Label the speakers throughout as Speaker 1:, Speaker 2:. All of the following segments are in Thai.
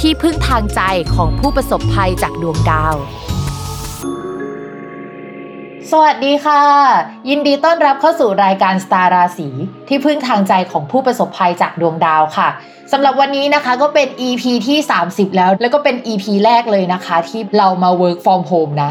Speaker 1: ที่พึ่งทางใจของผู้ประสบภัยจากดวงดาว สวัสดีค่ะ ยินดีต้อนรับเข้าสู่รายการสตาร์ราศีที่พึ่งทางใจของผู้ประสบภัยจากดวงดาวค่ะสำหรับวันนี้นะคะก็เป็น EP ที่ 30 แล้ว แล้วก็เป็น EP แรกเลยนะคะ ที่เรามา work from home นะ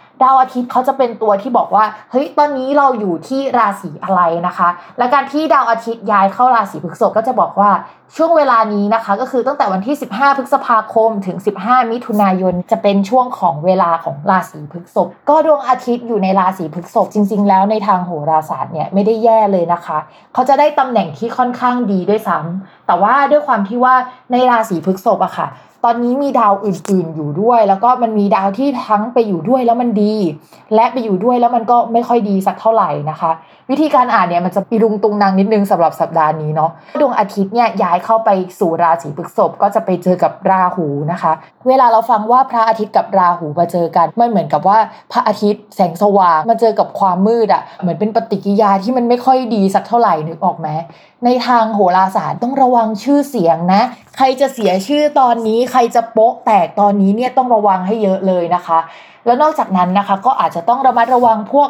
Speaker 1: ดาวอาทิตย์เขาจะเป็นตัวที่บอกว่าเฮ้ยตอนนี้เราอยู่ที่ราศีอะไรนะคะ และการที่ดาวอาทิตย์ย้ายเข้าราศีพฤษภก็จะบอกว่าช่วงเวลานี้นะคะ ก็คือตั้งแต่วันที่ 15 พฤษภาคมถึง 15 มิถุนายนจะเป็นช่วงของเวลาของราศีพฤษภก็ดวงอาทิตย์อยู่ในราศีพฤษภจริง ๆ แล้วในทางโหราศาสตร์เนี่ยไม่ได้แย่เลยนะคะ เขาจะได้ตำแหน่งที่ค่อนข้างดีด้วยซ้ำแต่ว่าด้วยความที่ว่าในราศีพฤษภอะค่ะ ตอนนี้มีดาวอื่นๆอยู่ด้วย แล้วก็มันมีดาวที่ทั้งไปอยู่ด้วยแล้วมันดีและไปอยู่ด้วยแล้วมันก็ไม่ค่อยดีสักเท่าไหร่นะคะ วิธีการอ่านเนี่ยมันจะปีรุงตุงนางนิดนึงสำหรับสัปดาห์นี้เนาะดวงอาทิตย์เนี่ยย้ายเข้าไปสู่ราศีพฤษภก็จะไปเจอกับราหูนะคะ เวลาเราฟังว่าพระอาทิตย์กับราหูมาเจอกันมันเหมือนกับว่าพระอาทิตย์แสงสว่างมาเจอกับความมืดอะ่ะเหมือนเป็นปฏิกิยาที่มันไม่ค่อยดีสักเท่าไหร่นึกออกไหม ในทางโหราศาสตร์ต้องระวังชื่อเสียงนะ ใครจะเสียชื่อตอนนี้ ใครจะโป๊ะแตกตอนนี้เนี่ยต้องระวังให้เยอะเลยนะคะ แล้วนอกจากนั้นนะคะ ก็อาจจะต้องระมัดระวังพวก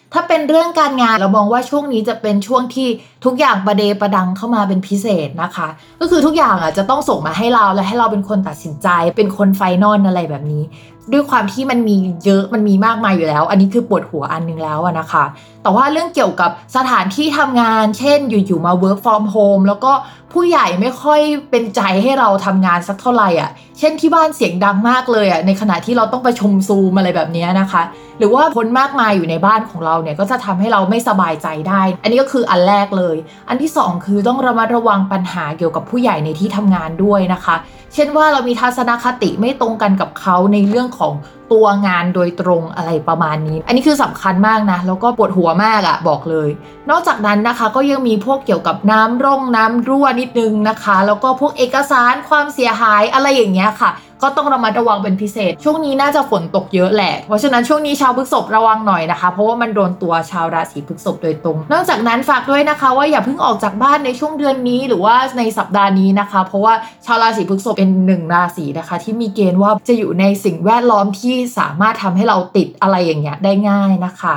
Speaker 1: ถ้าเป็นเรื่องการงานเรามองว่าช่วงนี้จะเป็นช่วงที่ทุกอย่างประเดประดังเข้ามาเป็นพิเศษนะคะ ก็คือทุกอย่างอะจะต้องส่งมาให้เราและให้เราเป็นคนตัดสินใจ เป็นคนไฟนอลอะไรแบบนี้ด้วยความที่มันมีเยอะมันมีมากมายอยู่แล้ว อันนี้คือปวดหัวอันนึงแล้วนะคะ แต่ว่าเรื่องเกี่ยวกับสถานที่ทำงาน เช่นอยู่ๆมา work from home แล้วก็ผู้ใหญ่ไม่ค่อยเป็นใจให้เราทำงานสักเท่าไหร่อะ เช่นที่บ้านเสียงดังมากเลยอะในขณะที่เราต้องประชุมซูมอะไรแบบนี้นะคะ หรือว่าคนมากมายอยู่ในบ้านของเราเนี่ยก็จะทำให้เราไม่สบายใจได้ อันนี้ก็คืออันแรกเลย อันที่ 2 คือต้องระมัดระวังปัญหาเกี่ยวกับผู้ใหญ่ในที่ทำงานด้วยนะคะ เช่นว่าเรามีทัศนคติไม่ตรงกันกับเขาในเรื่องของ ตัวงานโดยตรงอะไรประมาณนี้ อันนี้คือสำคัญมากนะ แล้วก็ปวดหัวมากอะบอกเลย นอกจากนั้นนะคะก็ยังมีพวกเกี่ยวกับน้ำร่องน้ำรั่วนิดนึงนะคะ แล้วก็พวกเอกสารความเสียหายอะไรอย่างเงี้ยค่ะก็ต้องระมัดระวังเป็นพิเศษ ช่วงนี้น่าจะฝนตกเยอะแหละ เพราะฉะนั้นช่วงนี้ชาวพฤกษภระวังหน่อยนะคะ เพราะว่ามันโดนตัวชาวราศีพฤกษภโดยตรง นอกจากนั้นฝากด้วยนะคะ ว่าอย่าเพิ่งออกจากบ้านในช่วงเดือนนี้หรือว่าในสัปดาห์นี้นะคะ เพราะว่าชาวราศีพฤกษภเป็นหนึ่งราศีนะคะ ที่มีเกณฑ์ว่าจะอยู่ในสิ่งแวดล้อมที่สามารถทำให้เราติดอะไรอย่างเงี้ยได้ง่ายนะคะ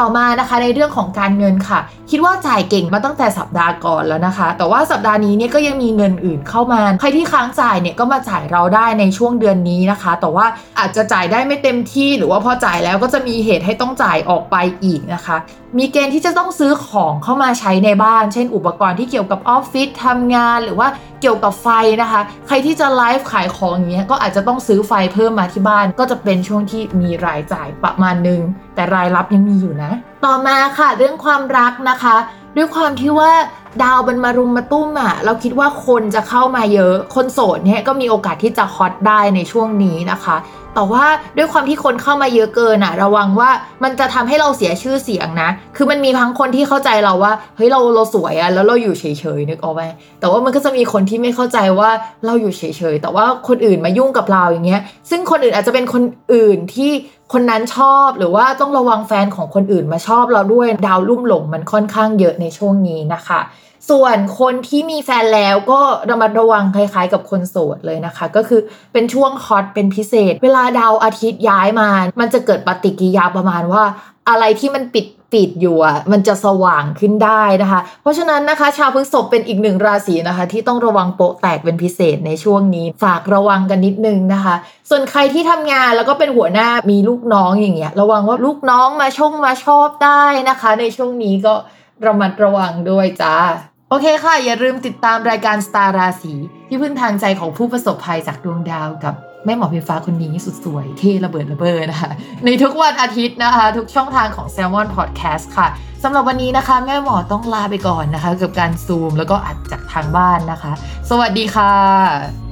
Speaker 1: ต่อมานะคะในเรื่องของการเงินค่ะ คิดว่าจ่ายเก่งมาตั้งแต่สัปดาห์ก่อนแล้วนะคะ แต่ว่าสัปดาห์นี้เนี่ยก็ยังมีเงินอื่นเข้ามา ใครที่ค้างจ่ายเนี่ยก็มาจ่ายเราได้ในช่วงเดือนนี้นะคะ แต่ว่าอาจจะจ่ายได้ไม่เต็มที่ หรือว่าพอจ่ายแล้วก็จะมีเหตุให้ต้องจ่ายออกไปอีกนะคะ มีเกณฑ์ที่จะต้องซื้อของเข้ามาใช้ในบ้าน เช่น อุปกรณ์ที่เกี่ยวกับออฟฟิศทำงาน หรือว่า เกี่ยวกับไฟนะคะ ใครที่จะไลฟ์ขายของอย่างเงี้ยก็อาจจะต้องซื้อไฟเพิ่มมาที่บ้าน ก็จะเป็นช่วงที่มีรายจ่ายประมาณนึง แต่รายรับยังมีอยู่นะ ต่อมาค่ะเรื่องความรักนะคะ ด้วยความที่ว่า ดาวมันมารุมมาตุ้มอะ่ะ เราคิดว่าคนจะเข้ามาเยอะ คนโสดเนี่ยก็มีโอกาสที่จะฮอตได้ในช่วงนี้นะคะ แต่ว่าด้วยความที่คนเข้ามาเยอะเกินอะระวังว่ามันจะทำให้เราเสียชื่อเสียงนะ คือมันมีทั้งคนที่เข้าใจเราว่าเฮ้ยเราเราสวยอะแล้วเราอยู่เฉยๆนึกออกไหมแต่ว่ามันก็จะมีคนที่ไม่เข้าใจว่าเราอยู่เฉยๆแต่ว่าคนอื่นมายุ่งกับเราอย่างเงี้ย ซึ่งคนอื่นอาจจะเป็นคนอื่นที่คนนั้นชอบหรือว่าต้องระวังแฟนของคนอื่นมาชอบเราด้วยดาวลุ่มหลงมันค่อนข้างเยอะในช่วงนี้นะคะส่วนคนที่มีแฟนแล้วก็ระมัดระวังคล้ายๆ กับคนโสดเลยนะคะ ก็คือเป็นช่วงฮอตเป็นพิเศษ เวลาดาวอาทิตย์ย้ายมา มันจะเกิดปฏิกิริยาประมาณว่า อะไรที่มันปิดปิดอยู่อะมันจะสว่างขึ้นได้นะคะ เพราะฉะนั้นนะคะ ชาวพฤษภเป็นอีกหนึ่งราศีนะคะ ที่ต้องระวังโปะแตกเป็นพิเศษในช่วงนี้ฝากระวังกันนิดนึงนะคะ ส่วนใครที่ทำงานแล้วก็เป็นหัวหน้ามีลูกน้องอย่างเงี้ยระวังว่าลูกน้องมาชงมาชอบได้นะคะ ในช่วงนี้ก็ ระมัดระวังด้วยจ้า โอเคค่ะ อย่าลืมติดตามรายการสตาร์ราศีที่พึ่งทางใจของผู้ประสบภัยจากดวงดาวกับแม่หมอไฟฟ้าคนนี้สุดสวยเท่ระเบิดระเบ้อนะคะ ในทุกวันอาทิตย์นะคะ ทุกช่องทางของ Salmon Podcast ค่ะสำหรับวันนี้นะคะ แม่หมอต้องลาไปก่อนนะคะ กับการซูมแล้วก็อัดจากทางบ้านนะคะ สวัสดีค่ะ